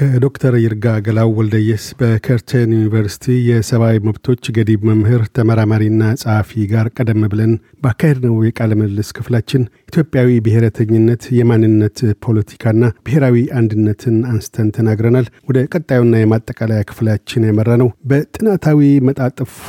ከዶክተር ይርጋ ገላው ወልደየስ በከርተን ዩኒቨርሲቲ የሰብአዊ መብቶች ገዲብ መምህር ተመራማሪና ጸሐፊ ጋር ቀደም ብለን ባካሄድነው የቃለ ምልልስ ክፍላችን ኢትዮጵያዊ ብሔረተኝነት፣ የማንነት ፖለቲካና ብሔራዊ አንድነትን አንስተን ተናግረናል። ወደ ቀጣዩና የማጠቃለያ ክፍላችን ያመራ ነው። በጥናታዊ መጣጥፎ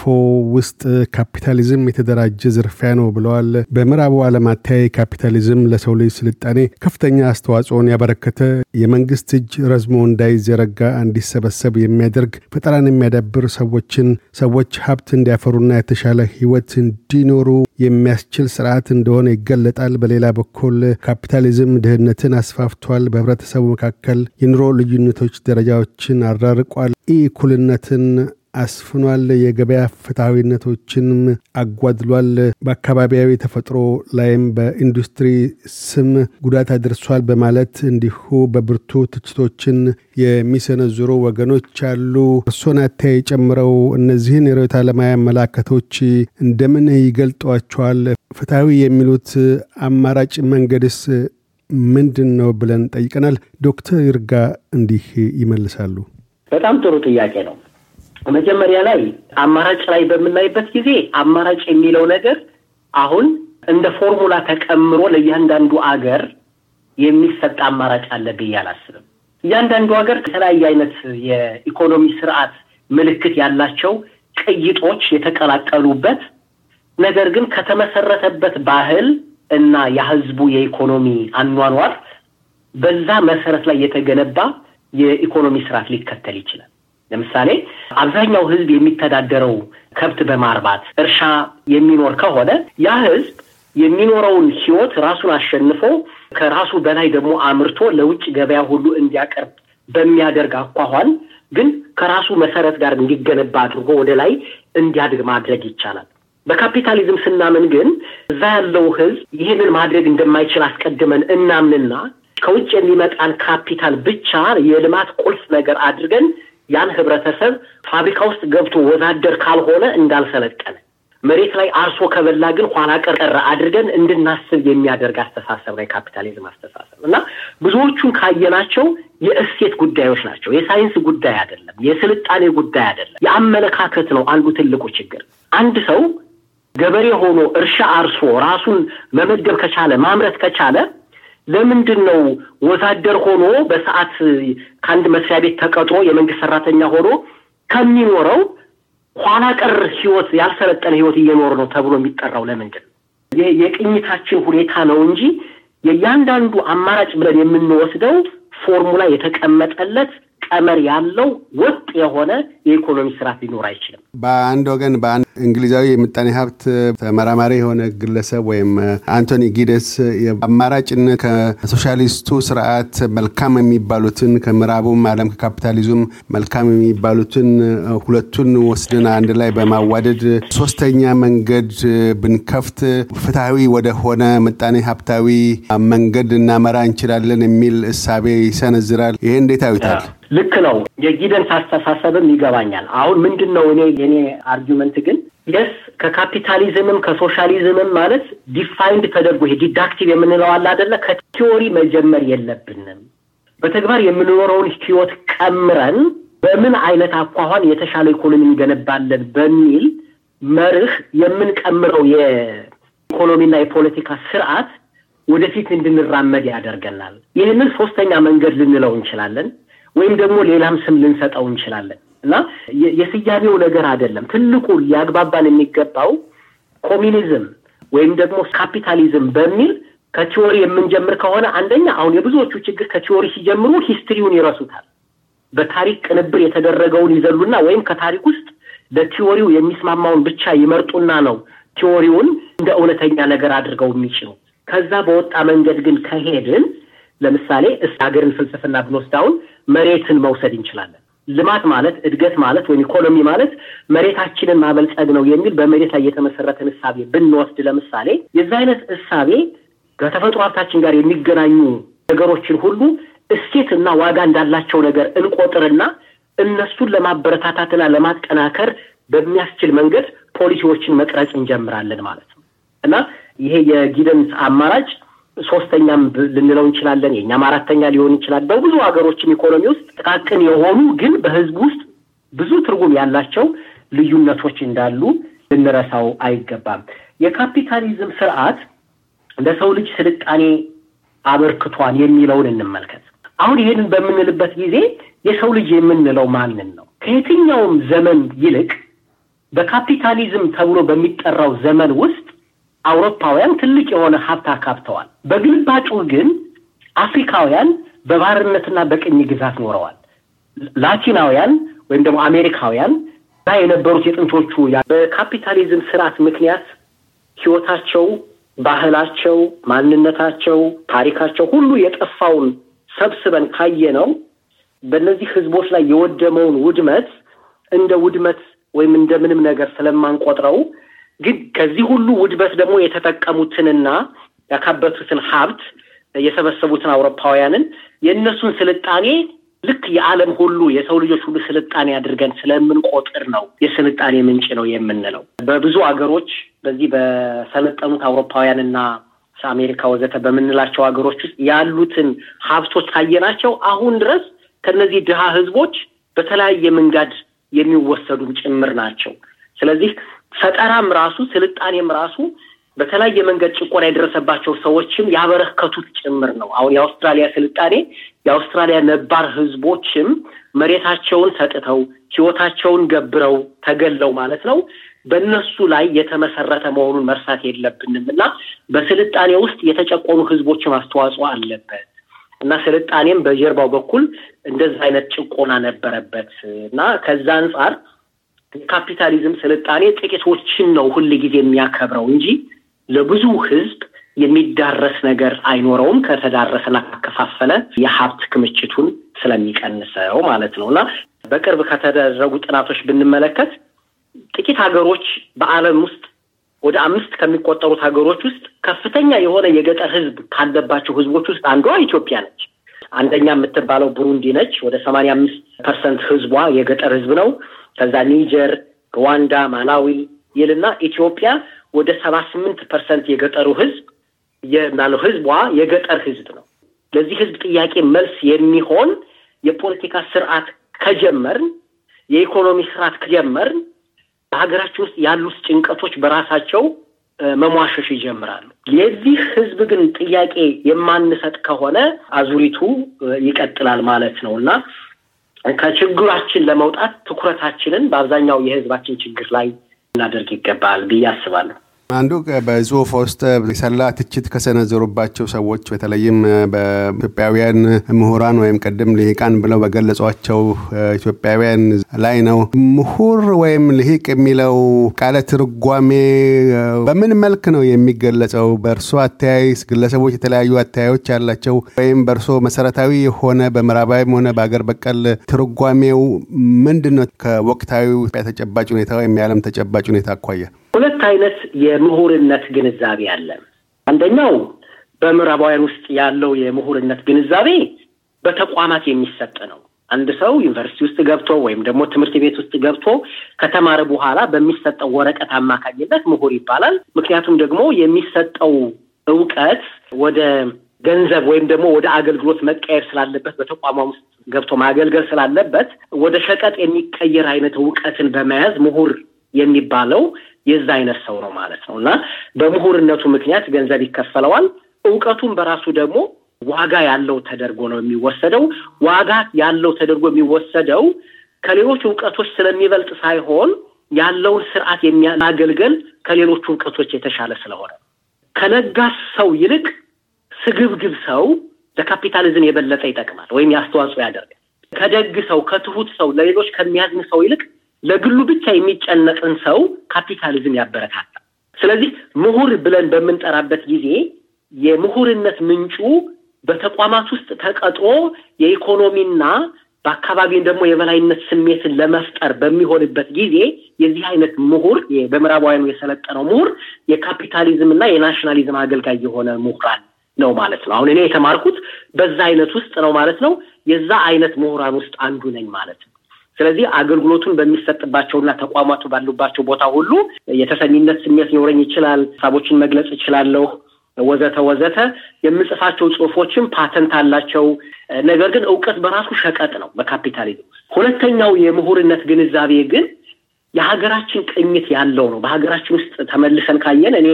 ውስጥ ካፒታሊዝም የተደራጀ ዝርፊያ ነው ብለዋል። በምዕራቡ ዓለም አተያይ ካፒታሊዝም ለሰው ልጅ ስልጣኔ ከፍተኛ አስተዋጽኦን ያበረከተ የመንግስት እጅ ረዝሞ እንዳይዘረጋ እንዲሰበሰብ የሚያደርግ ፈጠራን የሚያዳብር ሰዎችን ሰዎች ሀብት እንዲያፈሩና የተሻለ ህይወት እንዲኖሩ የሚያስችል ስርዓት እንደሆነ ይገለጣል። በሌላ በኩል ካፒታሊዝም ድህነትን አስፋፍቷል። በህብረተሰቡ መካከል የኑሮ ልዩነቶች ደረጃዎችን አራርቋል። ኢ አስፍኗል። የገበያ ፍትሐዊነቶችንም አጓድሏል። በአካባቢያዊ ተፈጥሮ ላይም በኢንዱስትሪ ስም ጉዳት አድርሷል በማለት እንዲሁ በብርቱ ትችቶችን የሚሰነዝሩ ወገኖች አሉ። እርሶን አተያይ ጨምረው እነዚህን የርዕዮተ ዓለማዊ አመላከቶች እንደምን ይገልጧቸዋል? ፍትሐዊ የሚሉት አማራጭ መንገድስ ምንድን ነው ብለን ጠይቀናል። ዶክተር ይርጋ እንዲህ ይመልሳሉ። በጣም ጥሩ ጥያቄ ነው። መጀመሪያ ላይ አማራጭ ላይ በምናይበት ጊዜ አማራጭ የሚለው ነገር አሁን እንደ ፎርሙላ ተቀምሮ ለእያንዳንዱ አገር የሚሰጥ አማራጭ አለ ብዬ አላስብም። እያንዳንዱ ሀገር የተለያየ አይነት የኢኮኖሚ ስርዓት ምልክት ያላቸው ቅይጦች የተቀላቀሉበት ነገር ግን ከተመሰረተበት ባህል እና የህዝቡ የኢኮኖሚ አኗኗር በዛ መሰረት ላይ የተገነባ የኢኮኖሚ ስርዓት ሊከተል ይችላል። ለምሳሌ አብዛኛው ህዝብ የሚተዳደረው ከብት በማርባት እርሻ የሚኖር ከሆነ ያ ህዝብ የሚኖረውን ህይወት ራሱን አሸንፎ ከራሱ በላይ ደግሞ አምርቶ ለውጭ ገበያ ሁሉ እንዲያቀርብ በሚያደርግ አኳኋን ግን ከራሱ መሰረት ጋር እንዲገነባ አድርጎ ወደ ላይ እንዲያድግ ማድረግ ይቻላል። በካፒታሊዝም ስናምን ግን እዛ ያለው ህዝብ ይህንን ማድረግ እንደማይችል አስቀድመን እናምንና ከውጭ የሚመጣን ካፒታል ብቻ የልማት ቁልፍ ነገር አድርገን ያን ህብረተሰብ ፋብሪካ ውስጥ ገብቶ ወዛደር ካልሆነ እንዳልሰለጠነ መሬት ላይ አርሶ ከበላ ግን ኋላ ቀር አድርገን እንድናስብ የሚያደርግ አስተሳሰብ ነው የካፒታሊዝም አስተሳሰብ እና ብዙዎቹን ካየናቸው የእሴት ጉዳዮች ናቸው። የሳይንስ ጉዳይ አይደለም። የስልጣኔ ጉዳይ አይደለም። የአመለካከት ነው አንዱ ትልቁ ችግር። አንድ ሰው ገበሬ ሆኖ እርሻ አርሶ ራሱን መመገብ ከቻለ ማምረት ከቻለ ለምንድን ነው ወዛደር ሆኖ በሰዓት ከአንድ መስሪያ ቤት ተቀጥሮ የመንግስት ሰራተኛ ሆኖ ከሚኖረው ኋላ ቀር ህይወት ያልሰለጠነ ህይወት እየኖረ ነው ተብሎ የሚጠራው ለምንድን ነው? የቅኝታችን ሁኔታ ነው እንጂ የእያንዳንዱ አማራጭ ብለን የምንወስደው ፎርሙላ የተቀመጠለት ቀመር ያለው ወጥ የሆነ የኢኮኖሚ ስርዓት ሊኖር አይችልም። በአንድ ወገን በአንድ እንግሊዛዊ የምጣኔ ሀብት ተመራማሪ የሆነ ግለሰብ ወይም አንቶኒ ጊደስ አማራጭነት ከሶሻሊስቱ ስርዓት መልካም የሚባሉትን ከምዕራቡም ዓለም ከካፒታሊዝም መልካም የሚባሉትን ሁለቱን ወስድን አንድ ላይ በማዋደድ ሶስተኛ መንገድ ብንከፍት ፍትሐዊ ወደሆነ ምጣኔ ሀብታዊ መንገድ እናመራ እንችላለን የሚል እሳቤ ይሰነዝራል። ይሄ እንዴት አዩታል? ልክ ነው። የጊደንስ አስተሳሰብም ይገባኛል። አሁን ምንድን ነው እኔ የኔ argument ግን yes ከካፒታሊዝምም ከሶሻሊዝምም ማለት defined ተደርጎ ይሄ deductive የምንለው አለ አደለ? ከ theory መጀመር የለብንም። በተግባር የምንኖረውን ህይወት ቀምረን በምን አይነት አኳኋን የተሻለ ኢኮኖሚ እንገነባለን በሚል መርህ የምንቀምረው የኢኮኖሚና የፖለቲካ ስርዓት ወደፊት እንድንራመድ ያደርገናል። ይህንን ሶስተኛ መንገድ ልንለው እንችላለን ወይም ደግሞ ሌላም ስም ልንሰጠው እንችላለን እና የስያሜው ነገር አይደለም። ትልቁ ሊያግባባን የሚገባው ኮሚኒዝም ወይም ደግሞ ካፒታሊዝም በሚል ከ theory የምንጀምር ከሆነ አንደኛ አሁን የብዙዎቹ ችግር ከ theory ሲጀምሩ history ውን ይረሱታል። በታሪክ ቅንብር የተደረገውን ይዘሉና ወይም ከታሪክ ውስጥ ለ theory ው የሚስማማውን ብቻ ይመርጡና ነው theory ውን እንደ እውነተኛ ነገር አድርገው የሚችሉ። ከዛ በወጣ መንገድ ግን ከሄድን ለምሳሌ ሀገርን ፍልስፍና ብንወስድ አሁን መሬትን መውሰድ እንችላለን። ልማት ማለት እድገት ማለት ወይም ኢኮኖሚ ማለት መሬታችንን ማበልጸግ ነው የሚል በመሬት ላይ የተመሰረተን እሳቤ ብንወስድ ለምሳሌ የዛ አይነት እሳቤ ከተፈጥሮ ሀብታችን ጋር የሚገናኙ ነገሮችን ሁሉ እሴት እና ዋጋ እንዳላቸው ነገር እንቆጥርና እነሱን ለማበረታታትና ለማጠናከር በሚያስችል መንገድ ፖሊሲዎችን መቅረጽ እንጀምራለን ማለት ነው። እና ይሄ የጊደንስ አማራጭ ሶስተኛም ልንለው እንችላለን። የእኛም አራተኛ ሊሆን ይችላል። በብዙ ሀገሮችም ኢኮኖሚ ውስጥ ጥቃቅን የሆኑ ግን በህዝብ ውስጥ ብዙ ትርጉም ያላቸው ልዩነቶች እንዳሉ ልንረሳው አይገባም። የካፒታሊዝም ስርዓት ለሰው ልጅ ስልጣኔ አበርክቷል የሚለውን እንመልከት። አሁን ይሄንን በምንልበት ጊዜ የሰው ልጅ የምንለው ማንን ነው? ከየትኛውም ዘመን ይልቅ በካፒታሊዝም ተብሎ በሚጠራው ዘመን ውስጥ አውሮፓውያን ትልቅ የሆነ ሀብት አካብተዋል። በግልባጩ ግን አፍሪካውያን በባርነትና በቅኝ ግዛት ኖረዋል። ላቲናውያን ወይም ደግሞ አሜሪካውያን ዛ የነበሩት የጥንቶቹ በካፒታሊዝም ስርዓት ምክንያት ህይወታቸው፣ ባህላቸው፣ ማንነታቸው፣ ታሪካቸው ሁሉ የጠፋውን ሰብስበን ካየነው በእነዚህ ህዝቦች ላይ የወደመውን ውድመት እንደ ውድመት ወይም እንደ ምንም ነገር ስለማንቆጥረው ግን ከዚህ ሁሉ ውድበት ደግሞ የተጠቀሙትንና ያካበቱትን ሀብት የሰበሰቡትን አውሮፓውያንን የእነሱን ስልጣኔ ልክ የዓለም ሁሉ የሰው ልጆች ሁሉ ስልጣኔ አድርገን ስለምንቆጥር ነው የስልጣኔ ምንጭ ነው የምንለው። በብዙ አገሮች በዚህ በሰለጠኑት አውሮፓውያንና አሜሪካ ወዘተ በምንላቸው ሀገሮች ውስጥ ያሉትን ሀብቶች ካየናቸው አሁን ድረስ ከነዚህ ድሃ ህዝቦች በተለያየ መንገድ የሚወሰዱም ጭምር ናቸው። ስለዚህ ፈጠራም ራሱ ስልጣኔም ራሱ በተለያየ መንገድ ጭቆና የደረሰባቸው ሰዎችም ያበረከቱት ጭምር ነው። አሁን የአውስትራሊያ ስልጣኔ የአውስትራሊያ ነባር ህዝቦችም መሬታቸውን ሰጥተው ህይወታቸውን ገብረው ተገለው ማለት ነው በእነሱ ላይ የተመሰረተ መሆኑን መርሳት የለብንም እና በስልጣኔ ውስጥ የተጨቆኑ ህዝቦችም አስተዋጽኦ አለበት እና ስልጣኔም በጀርባው በኩል እንደዛ አይነት ጭቆና ነበረበት እና ከዛ አንጻር የካፒታሊዝም ስልጣኔ ጥቂቶችን ነው ሁል ጊዜ የሚያከብረው እንጂ ለብዙ ህዝብ የሚዳረስ ነገር አይኖረውም። ከተዳረሰና ካከፋፈለ የሀብት ክምችቱን ስለሚቀንሰው ማለት ነው እና በቅርብ ከተደረጉ ጥናቶች ብንመለከት ጥቂት ሀገሮች በዓለም ውስጥ ወደ አምስት ከሚቆጠሩት ሀገሮች ውስጥ ከፍተኛ የሆነ የገጠር ህዝብ ካለባቸው ህዝቦች ውስጥ አንዷ ኢትዮጵያ ነች። አንደኛ የምትባለው ቡሩንዲ ነች። ወደ ሰማንያ አምስት percent ህዝቧ የገጠር ህዝብ ነው። ከዛ ኒጀር፣ ሩዋንዳ፣ ማላዊ ይልና ኢትዮጵያ ወደ ሰባ ስምንት percent የገጠሩ ህዝብ የማለው ህዝቧ የገጠር ህዝብ ነው። ለዚህ ህዝብ ጥያቄ መልስ የሚሆን የፖለቲካ ስርዓት ከጀመርን፣ የኢኮኖሚ ስርዓት ከጀመርን በሀገራችን ውስጥ ያሉት ጭንቀቶች በራሳቸው መሟሸሽ ይጀምራሉ። የዚህ ህዝብ ግን ጥያቄ የማንሰጥ ከሆነ አዙሪቱ ይቀጥላል ማለት ነው እና ከችግራችን ለመውጣት ትኩረታችንን በአብዛኛው የህዝባችን ችግር ላይ እናደርግ ይገባል ብዬ አስባለሁ። አንዱ በጽሁፍ ውስጥ የሰላ ትችት ከሰነዘሩባቸው ሰዎች በተለይም በኢትዮጵያውያን ምሁራን ወይም ቅድም ልሂቃን ብለው በገለጿቸው ኢትዮጵያውያን ላይ ነው። ምሁር ወይም ልሂቅ የሚለው ቃለ ትርጓሜ በምን መልክ ነው የሚገለጸው? በእርሶ አተያይ ግለሰቦች የተለያዩ አተያዮች ያላቸው ወይም በእርሶ መሰረታዊ የሆነ በምዕራባዊም ሆነ በአገር በቀል ትርጓሜው ምንድን ነው? ከወቅታዊ ተጨባጭ ሁኔታ ወይም የዓለም ተጨባጭ ሁኔታ አኳያ ሁለት አይነት የምሁርነት ግንዛቤ አለ። አንደኛው በምዕራባውያን ውስጥ ያለው የምሁርነት ግንዛቤ በተቋማት የሚሰጥ ነው። አንድ ሰው ዩኒቨርሲቲ ውስጥ ገብቶ ወይም ደግሞ ትምህርት ቤት ውስጥ ገብቶ ከተማረ በኋላ በሚሰጠው ወረቀት አማካኝነት ምሁር ይባላል። ምክንያቱም ደግሞ የሚሰጠው እውቀት ወደ ገንዘብ ወይም ደግሞ ወደ አገልግሎት መቀየር ስላለበት በተቋሟ ውስጥ ገብቶ ማገልገል ስላለበት ወደ ሸቀጥ የሚቀየር አይነት እውቀትን በመያዝ ምሁር የሚባለው የዛ አይነት ሰው ነው ማለት ነው እና በምሁርነቱ ምክንያት ገንዘብ ይከፈለዋል። እውቀቱን በራሱ ደግሞ ዋጋ ያለው ተደርጎ ነው የሚወሰደው። ዋጋ ያለው ተደርጎ የሚወሰደው ከሌሎች እውቀቶች ስለሚበልጥ ሳይሆን ያለውን ስርዓት የሚያገልገል ከሌሎቹ እውቀቶች የተሻለ ስለሆነ ከነጋስ ሰው ይልቅ ስግብግብ ሰው ለካፒታሊዝም የበለጠ ይጠቅማል ወይም ያስተዋጽኦ ያደርጋል። ከደግ ሰው፣ ከትሁት ሰው፣ ለሌሎች ከሚያዝን ሰው ይልቅ ለግሉ ብቻ የሚጨነቅን ሰው ካፒታሊዝም ያበረታታል። ስለዚህ ምሁር ብለን በምንጠራበት ጊዜ የምሁርነት ምንጩ በተቋማት ውስጥ ተቀጥሮ የኢኮኖሚና በአካባቢን ደግሞ የበላይነት ስሜትን ለመፍጠር በሚሆንበት ጊዜ የዚህ አይነት ምሁር በምዕራባውያኑ የሰለጠነው ምሁር የካፒታሊዝም እና የናሽናሊዝም አገልጋይ የሆነ ምሁራን ነው ማለት ነው። አሁን እኔ የተማርኩት በዛ አይነት ውስጥ ነው ማለት ነው። የዛ አይነት ምሁራን ውስጥ አንዱ ነኝ ማለት ነው። ስለዚህ አገልግሎቱን በሚሰጥባቸውና ተቋማቱ ባሉባቸው ቦታ ሁሉ የተሰሚነት ስሜት ሊኖረኝ ይችላል። ሀሳቦችን መግለጽ እችላለሁ። ወዘተ ወዘተ። የምጽፋቸው ጽሁፎችም ፓተንት አላቸው። ነገር ግን እውቀት በራሱ ሸቀጥ ነው በካፒታሊዝም ሁለተኛው የምሁርነት ግንዛቤ ግን የሀገራችን ቅኝት ያለው ነው። በሀገራችን ውስጥ ተመልሰን ካየን እኔ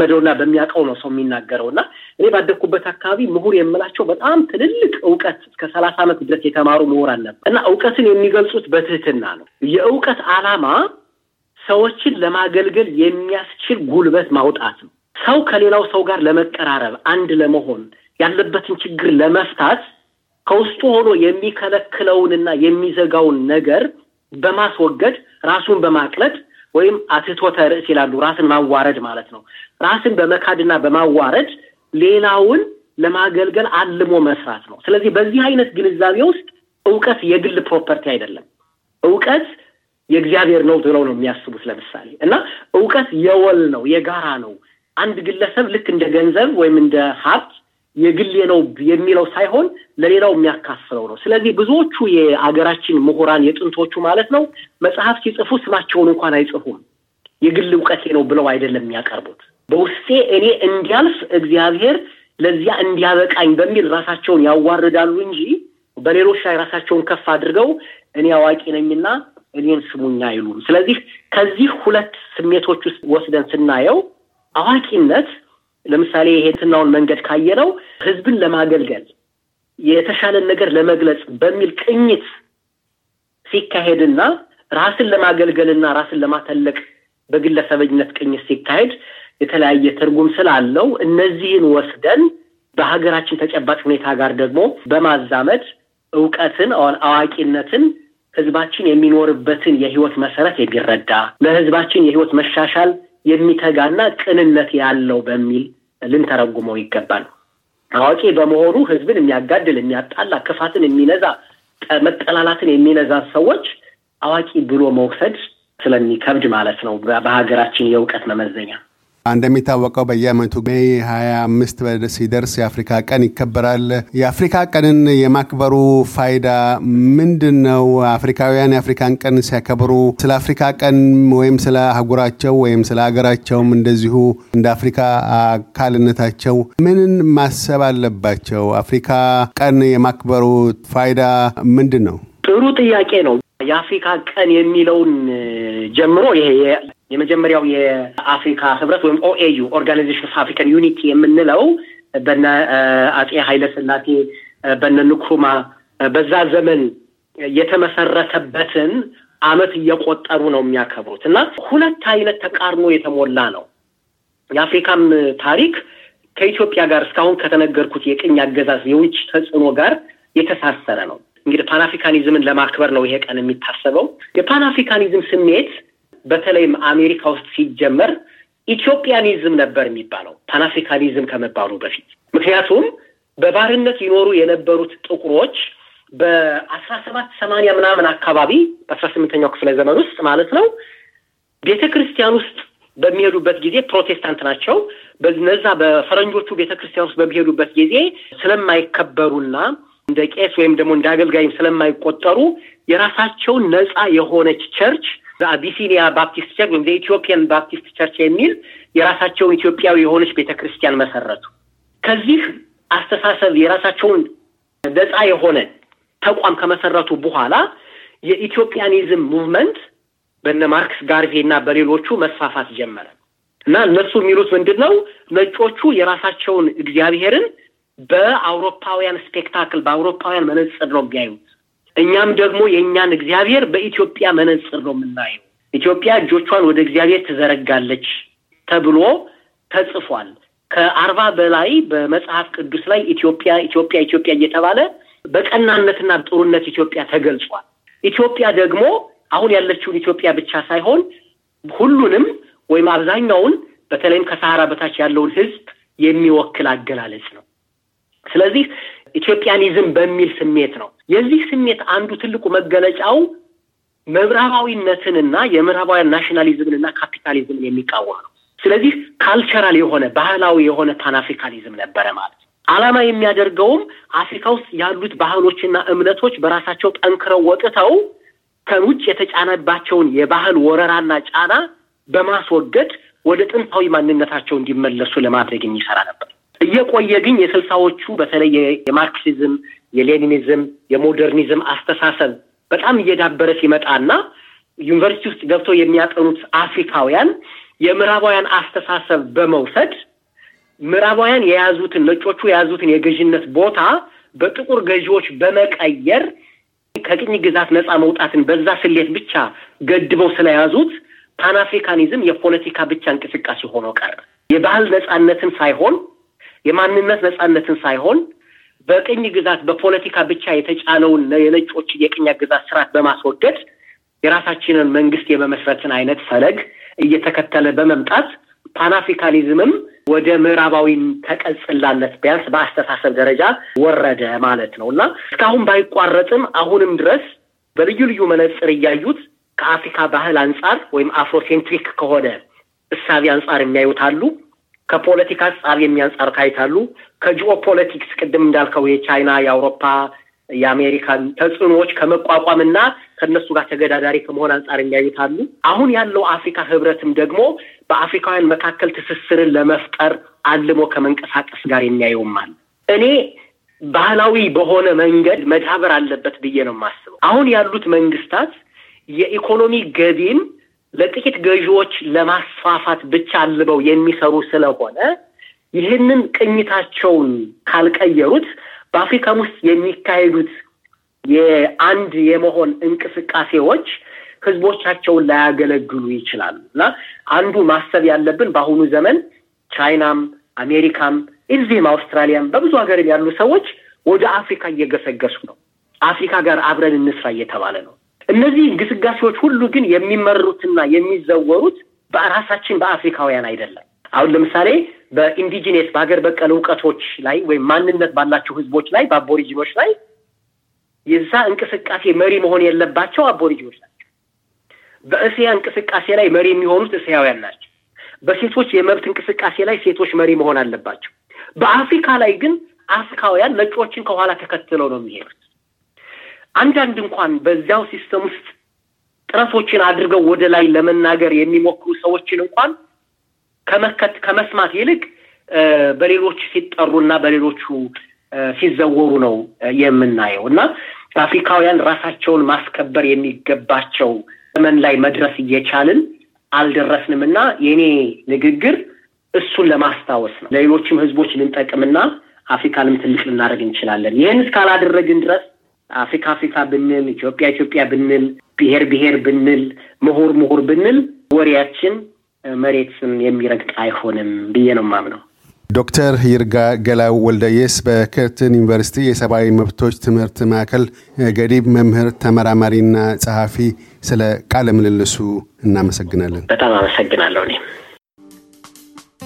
መደውና በሚያውቀው ነው ሰው የሚናገረው እና እኔ ባደግኩበት አካባቢ ምሁር የምላቸው በጣም ትልልቅ እውቀት እስከ ሰላሳ ዓመት ድረስ የተማሩ ምሁራን ነበር እና እውቀትን የሚገልጹት በትህትና ነው። የእውቀት ዓላማ ሰዎችን ለማገልገል የሚያስችል ጉልበት ማውጣት ነው። ሰው ከሌላው ሰው ጋር ለመቀራረብ አንድ ለመሆን ያለበትን ችግር ለመፍታት ከውስጡ ሆኖ የሚከለክለውንና የሚዘጋውን ነገር በማስወገድ ራሱን በማቅለጥ ወይም አትህቶተ ርዕስ ይላሉ። ራስን ማዋረድ ማለት ነው። ራስን በመካድና በማዋረድ ሌላውን ለማገልገል አልሞ መስራት ነው። ስለዚህ በዚህ አይነት ግንዛቤ ውስጥ እውቀት የግል property አይደለም። እውቀት የእግዚአብሔር ነው ብለው ነው የሚያስቡት። ለምሳሌ እና እውቀት የወል ነው፣ የጋራ ነው። አንድ ግለሰብ ልክ እንደ ገንዘብ ወይም እንደ ሀብት የግሌ ነው የሚለው ሳይሆን ለሌላው የሚያካፍለው ነው። ስለዚህ ብዙዎቹ የአገራችን ምሁራን የጥንቶቹ ማለት ነው መጽሐፍ ሲጽፉ ስማቸውን እንኳን አይጽፉም። የግል እውቀቴ ነው ብለው አይደለም የሚያቀርቡት። በውስጤ እኔ እንዲያልፍ እግዚአብሔር ለዚያ እንዲያበቃኝ በሚል ራሳቸውን ያዋርዳሉ እንጂ በሌሎች ላይ ራሳቸውን ከፍ አድርገው እኔ አዋቂ ነኝና እኔን ስሙኛ አይሉም። ስለዚህ ከዚህ ሁለት ስሜቶች ውስጥ ወስደን ስናየው አዋቂነት ለምሳሌ የሄትናውን መንገድ ካየነው ህዝብን ለማገልገል የተሻለን ነገር ለመግለጽ በሚል ቅኝት ሲካሄድና ራስን ለማገልገልና ራስን ለማተለቅ በግለሰበኝነት ቅኝት ሲካሄድ የተለያየ ትርጉም ስላለው እነዚህን ወስደን በሀገራችን ተጨባጭ ሁኔታ ጋር ደግሞ በማዛመድ እውቀትን፣ አዋቂነትን ህዝባችን የሚኖርበትን የህይወት መሰረት የሚረዳ ለህዝባችን የህይወት መሻሻል የሚተጋና ቅንነት ያለው በሚል ልንተረጉመው ይገባል። አዋቂ በመሆኑ ህዝብን የሚያጋድል፣ የሚያጣላ፣ ክፋትን የሚነዛ፣ መጠላላትን የሚነዛ ሰዎች አዋቂ ብሎ መውሰድ ስለሚከብድ ማለት ነው በሀገራችን የእውቀት መመዘኛ። እንደሚታወቀው በየዓመቱ May ሀያ አምስት ሲደርስ የአፍሪካ ቀን ይከበራል። የአፍሪካ ቀንን የማክበሩ ፋይዳ ምንድን ነው? አፍሪካውያን የአፍሪካን ቀን ሲያከብሩ ስለ አፍሪካ ቀን ወይም ስለ አህጉራቸው ወይም ስለ ሀገራቸውም እንደዚሁ እንደ አፍሪካ አካልነታቸው ምንን ማሰብ አለባቸው? አፍሪካ ቀን የማክበሩ ፋይዳ ምንድን ነው? ጥሩ ጥያቄ ነው። የአፍሪካ ቀን የሚለውን ጀምሮ ይሄ የመጀመሪያው የአፍሪካ ህብረት ወይም OAU Organisation of African Unity የምንለው በነ አጼ ኃይለ ሥላሴ በነ ንክሩማ በዛ ዘመን የተመሰረተበትን ዓመት እየቆጠሩ ነው የሚያከብሩት እና ሁለት አይነት ተቃርኖ የተሞላ ነው። የአፍሪካም ታሪክ ከኢትዮጵያ ጋር እስካሁን ከተነገርኩት የቅኝ አገዛዝ የውጭ ተጽዕኖ ጋር የተሳሰረ ነው። እንግዲህ ፓንአፍሪካኒዝምን ለማክበር ነው ይሄ ቀን የሚታሰበው። የፓንአፍሪካኒዝም ስሜት በተለይም አሜሪካ ውስጥ ሲጀመር ኢትዮጵያኒዝም ነበር የሚባለው ፓንአፍሪካኒዝም ከመባሉ በፊት። ምክንያቱም በባርነት ይኖሩ የነበሩት ጥቁሮች በአስራ ሰባት ሰማንያ ምናምን አካባቢ በአስራ ስምንተኛው ክፍለ ዘመን ውስጥ ማለት ነው ቤተ ክርስቲያን ውስጥ በሚሄዱበት ጊዜ ፕሮቴስታንት ናቸው። በነዛ በፈረንጆቹ ቤተ ክርስቲያን ውስጥ በሚሄዱበት ጊዜ ስለማይከበሩና እንደ ቄስ ወይም ደግሞ እንደ አገልጋይም ስለማይቆጠሩ የራሳቸውን ነፃ የሆነች church Abyssinia Baptist Church ወይም Ethiopian Baptist Church የሚል የራሳቸውን ኢትዮጵያዊ የሆነች ቤተ ክርስቲያን መሰረቱ። ከዚህ አስተሳሰብ የራሳቸውን ነፃ የሆነ ተቋም ከመሰረቱ በኋላ የኢትዮጵያኒዝም movement በነ ማርከስ ጋርቬይ እና በሌሎቹ መስፋፋት ጀመረ እና እነሱ የሚሉት ምንድን ነው? ነጮቹ የራሳቸውን እግዚአብሔርን በአውሮፓውያን spectacle በአውሮፓውያን መነጽር ነው የሚያዩት። እኛም ደግሞ የእኛን እግዚአብሔር በኢትዮጵያ መነጽር ነው የምናየው። ኢትዮጵያ እጆቿን ወደ እግዚአብሔር ትዘረጋለች ተብሎ ተጽፏል። ከአርባ በላይ በመጽሐፍ ቅዱስ ላይ ኢትዮጵያ ኢትዮጵያ ኢትዮጵያ እየተባለ በቀናነትና ጥሩነት ኢትዮጵያ ተገልጿል። ኢትዮጵያ ደግሞ አሁን ያለችውን ኢትዮጵያ ብቻ ሳይሆን ሁሉንም ወይም አብዛኛውን በተለይም ከሰሃራ በታች ያለውን ሕዝብ የሚወክል አገላለጽ ነው። ስለዚህ ኢትዮጵያኒዝም በሚል ስሜት ነው። የዚህ ስሜት አንዱ ትልቁ መገለጫው ምዕራባዊነትንና የምዕራባውያን ናሽናሊዝምንና ካፒታሊዝምን የሚቃወም ነው። ስለዚህ cultural የሆነ ባህላዊ የሆነ ፓንአፍሪካኒዝም ነበረ ማለት ነው። ዓላማ የሚያደርገውም አፍሪካ ውስጥ ያሉት ባህሎችና እምነቶች በራሳቸው ጠንክረው ወጥተው ከውጭ የተጫነባቸውን የባህል ወረራና ጫና በማስወገድ ወደ ጥንታዊ ማንነታቸው እንዲመለሱ ለማድረግ የሚሰራ ነበር። እየቆየ ግን የስልሳዎቹ በተለይ የማርክሲዝም፣ የሌኒኒዝም፣ የሞደርኒዝም አስተሳሰብ በጣም እየዳበረ ሲመጣና ዩኒቨርሲቲ ውስጥ ገብተው የሚያጠኑት አፍሪካውያን የምዕራባውያን አስተሳሰብ በመውሰድ ምዕራባውያን የያዙትን ነጮቹ የያዙትን የገዥነት ቦታ በጥቁር ገዢዎች በመቀየር ከቅኝ ግዛት ነፃ መውጣትን በዛ ስሌት ብቻ ገድበው ስለያዙት ፓንአፍሪካኒዝም የፖለቲካ ብቻ እንቅስቃሴ ሆኖ ቀረ። የባህል ነፃነትን ሳይሆን የማንነት ነፃነትን ሳይሆን በቅኝ ግዛት በፖለቲካ ብቻ የተጫነውን የነጮችን የቅኝ ግዛት ስርዓት በማስወገድ የራሳችንን መንግስት የመመስረትን አይነት ፈለግ እየተከተለ በመምጣት ፓንአፍሪካኒዝምም ወደ ምዕራባውያን ተቀጽላነት ቢያንስ በአስተሳሰብ ደረጃ ወረደ ማለት ነው እና እስካሁን ባይቋረጥም አሁንም ድረስ በልዩ ልዩ መነጽር እያዩት ከአፍሪካ ባህል አንጻር ወይም Afrocentric ከሆነ እሳቤ አንጻር የሚያዩት አሉ። ከፖለቲካ አንጻር የሚያዩት አሉ። ከጂኦ ፖለቲክስ ቅድም እንዳልከው የቻይና፣ የአውሮፓ፣ የአሜሪካን ተጽዕኖዎች ከመቋቋምና ከእነሱ ጋር ተገዳዳሪ ከመሆን አንጻር የሚያዩታሉ። አሁን ያለው አፍሪካ ህብረትም ደግሞ በአፍሪካውያን መካከል ትስስርን ለመፍጠር አልሞ ከመንቀሳቀስ ጋር የሚያየውም እኔ ባህላዊ በሆነ መንገድ መዳበር አለበት ብዬ ነው የማስበው። አሁን ያሉት መንግስታት የኢኮኖሚ ገቢን ለጥቂት ገዢዎች ለማስፋፋት ብቻ አልበው የሚሰሩ ስለሆነ ይህንን ቅኝታቸውን ካልቀየሩት በአፍሪካም ውስጥ የሚካሄዱት የአንድ የመሆን እንቅስቃሴዎች ህዝቦቻቸውን ላያገለግሉ ይችላሉ እና አንዱ ማሰብ ያለብን በአሁኑ ዘመን ቻይናም፣ አሜሪካም፣ እዚህም አውስትራሊያም በብዙ ሀገር ያሉ ሰዎች ወደ አፍሪካ እየገሰገሱ ነው። አፍሪካ ጋር አብረን እንስራ እየተባለ ነው። እነዚህ ግስጋሴዎች ሁሉ ግን የሚመሩትና የሚዘወሩት በራሳችን በአፍሪካውያን አይደለም። አሁን ለምሳሌ በ indigenous በሀገር በቀል እውቀቶች ላይ ወይም ማንነት ባላቸው ህዝቦች ላይ በአቦሪጂኖች ላይ የዛ እንቅስቃሴ መሪ መሆን ያለባቸው አቦሪጂኖች ናቸው። በእስያ እንቅስቃሴ ላይ መሪ የሚሆኑት እስያውያን ናቸው። በሴቶች የመብት እንቅስቃሴ ላይ ሴቶች መሪ መሆን አለባቸው። በአፍሪካ ላይ ግን አፍሪካውያን ነጮችን ከኋላ ተከትለው ነው የሚሄዱት። አንዳንድ እንኳን በዚያው system ውስጥ ጥረቶችን አድርገው ወደ ላይ ለመናገር የሚሞክሩ ሰዎችን እንኳን ከመከት ከመስማት ይልቅ በሌሎች ሲጠሩና በሌሎቹ ሲዘወሩ ነው የምናየው እና አፍሪካውያን ራሳቸውን ማስከበር የሚገባቸው ዘመን ላይ መድረስ እየቻልን አልደረስንም እና የኔ ንግግር እሱን ለማስታወስ ነው። ለሌሎችም ህዝቦች ልንጠቅምና አፍሪካንም ትልቅ ልናደርግ እንችላለን። ይህን እስካላደረግን ድረስ አፍሪካ አፍሪካ ብንል፣ ኢትዮጵያ ኢትዮጵያ ብንል፣ ብሔር ብሔር ብንል፣ ምሁር ምሁር ብንል ወሬያችን መሬትን የሚረግጥ አይሆንም ብዬ ነው የማምነው። ዶክተር ይርጋ ገላው ወልደየስ በከርትን ዩኒቨርሲቲ የሰብአዊ መብቶች ትምህርት ማዕከል ገዲብ መምህር ተመራማሪና ጸሐፊ፣ ስለ ቃለ ምልልሱ እናመሰግናለን። በጣም አመሰግናለሁ። እኔም